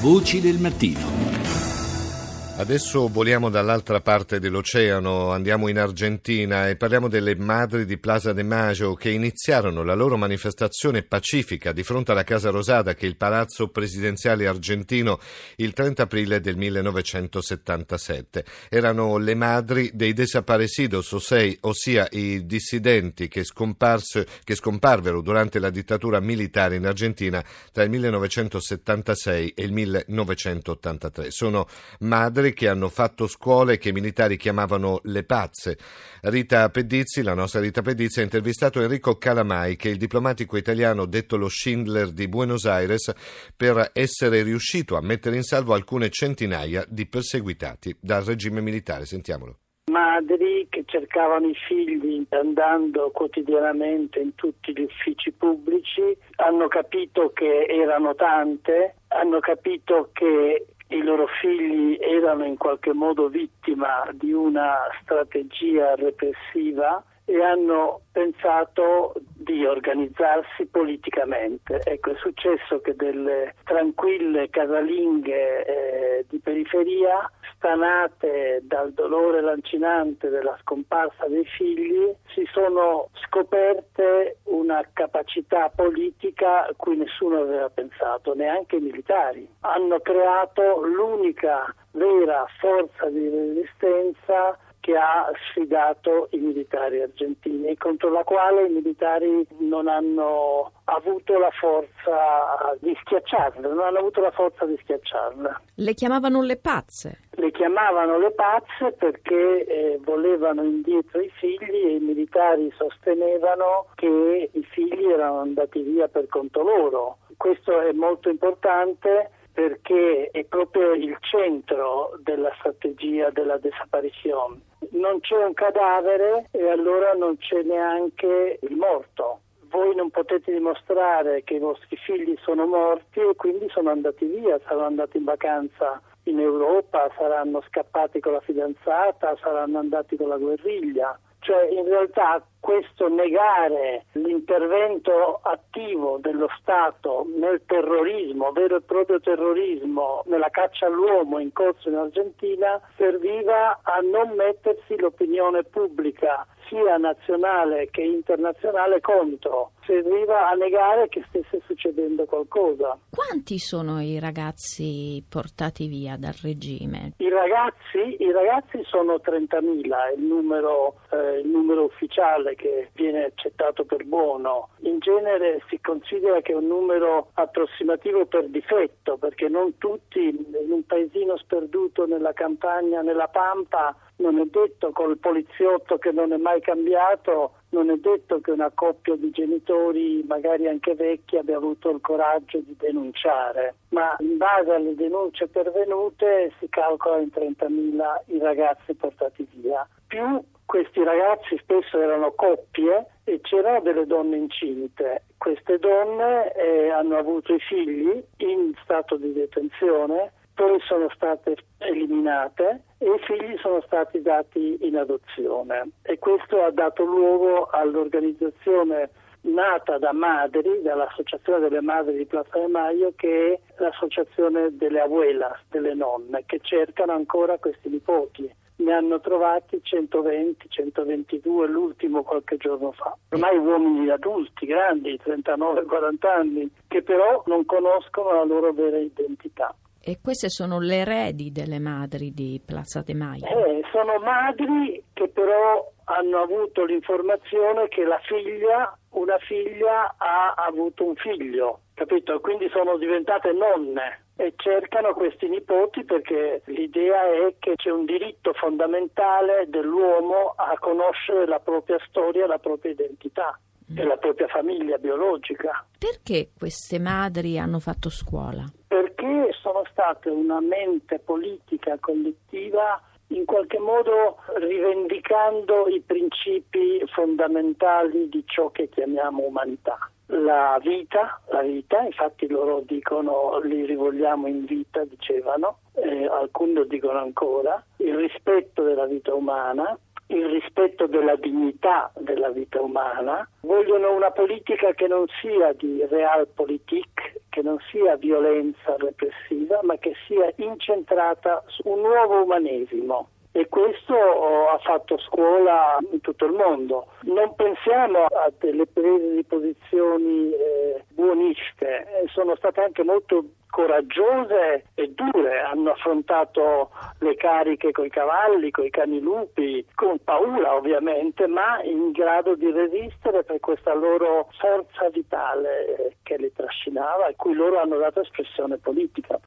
Voci del mattino. Adesso voliamo dall'altra parte dell'oceano, andiamo in Argentina e parliamo delle madri di Plaza de Mayo che iniziarono la loro manifestazione pacifica di fronte alla Casa Rosada, che è il palazzo presidenziale argentino, il 30 aprile del 1977. Erano le madri dei desaparecidos, ossia i dissidenti che, che scomparvero durante la dittatura militare in Argentina tra il 1976 e il 1983. Sono madri militari che hanno fatto scuole che i militari chiamavano le pazze. Rita Pedizzi, la nostra Rita Pedizzi, ha intervistato Enrico Calamai, che è il diplomatico italiano detto lo Schindler di Buenos Aires, per essere riuscito a mettere in salvo alcune centinaia di perseguitati dal regime militare. Sentiamolo madri che cercavano i figli andando quotidianamente in tutti gli uffici pubblici, hanno capito che erano tante, hanno capito che i loro erano in qualche modo vittima di una strategia repressiva e hanno pensato di organizzarsi politicamente. Ecco, è successo che delle tranquille casalinghe eh, di periferia stanate dal dolore lancinante della scomparsa dei figli, si sono scoperte una capacità politica a cui nessuno aveva pensato, neanche i militari. Hanno creato l'unica vera forza di resistenza che ha sfidato i militari argentini e contro la quale i militari non hanno avuto la forza di schiacciarla, non hanno avuto la forza di schiacciarla. Le chiamavano le pazze? Le chiamavano le pazze perché eh, volevano indietro i figli e i militari sostenevano che i figli erano andati via per conto loro. Questo è molto importante perché è proprio il centro della strategia della disapparizione. Non c'è un cadavere e allora non c'è neanche il morto. Voi non potete dimostrare che i vostri figli sono morti e quindi sono andati via, saranno andati in vacanza in Europa, saranno scappati con la fidanzata, saranno andati con la guerriglia. Cioè in realtà questo negare l'intervento attivo dello Stato nel terrorismo, vero e proprio terrorismo, nella caccia all'uomo in corso in Argentina, serviva a non mettersi l'opinione pubblica sia nazionale che internazionale contro, serviva a negare che stesse succedendo qualcosa. Quanti sono i ragazzi portati via dal regime? I ragazzi, i ragazzi sono 30.000, il numero, eh, il numero ufficiale che viene accettato per buono. In genere si considera che è un numero approssimativo per difetto, perché non tutti in un paesino sperduto nella campagna, nella pampa, non è detto col poliziotto che non è mai cambiato, non è detto che una coppia di genitori, magari anche vecchi, abbia avuto il coraggio di denunciare, ma in base alle denunce pervenute si calcola in 30.000 i ragazzi portati via. Più questi ragazzi spesso erano coppie e c'erano delle donne incinte. Queste donne eh, hanno avuto i figli in stato di detenzione, poi sono state eliminate e i figli sono stati dati in adozione e questo ha dato luogo all'organizzazione nata da madri, dall'Associazione delle Madri di Plaza de Maio, che è l'associazione delle abuelas, delle nonne, che cercano ancora questi nipoti ne hanno trovati 120, 122, l'ultimo qualche giorno fa. Ormai uomini adulti, grandi, 39-40 anni, che però non conoscono la loro vera identità. E queste sono le eredi delle madri di Plaza de Mayo? Eh, sono madri che però hanno avuto l'informazione che la figlia, una figlia ha avuto un figlio, capito? Quindi sono diventate nonne e cercano questi nipoti perché l'idea è che c'è un diritto fondamentale dell'uomo a conoscere la propria storia, la propria identità e la propria famiglia biologica. Perché queste madri hanno fatto scuola? State una mente politica collettiva in qualche modo rivendicando i principi fondamentali di ciò che chiamiamo umanità. La vita, la vita, infatti loro dicono li rivogliamo in vita, dicevano, eh, alcuni lo dicono ancora, il rispetto della vita umana, il rispetto della dignità della vita umana, vogliono una politica che non sia di realpolitik, che non sia violenza repressiva, ma che sia incentrata su un nuovo umanesimo e questo oh, ha fatto scuola in tutto il mondo. Non pensiamo a delle prese di posizioni eh, buoniste, eh, sono state anche molto coraggiose e dure, hanno affrontato le cariche coi cavalli, coi cani lupi, con paura ovviamente, ma in grado di resistere per questa loro forza vitale che le trascinava e cui loro hanno dato espressione politica.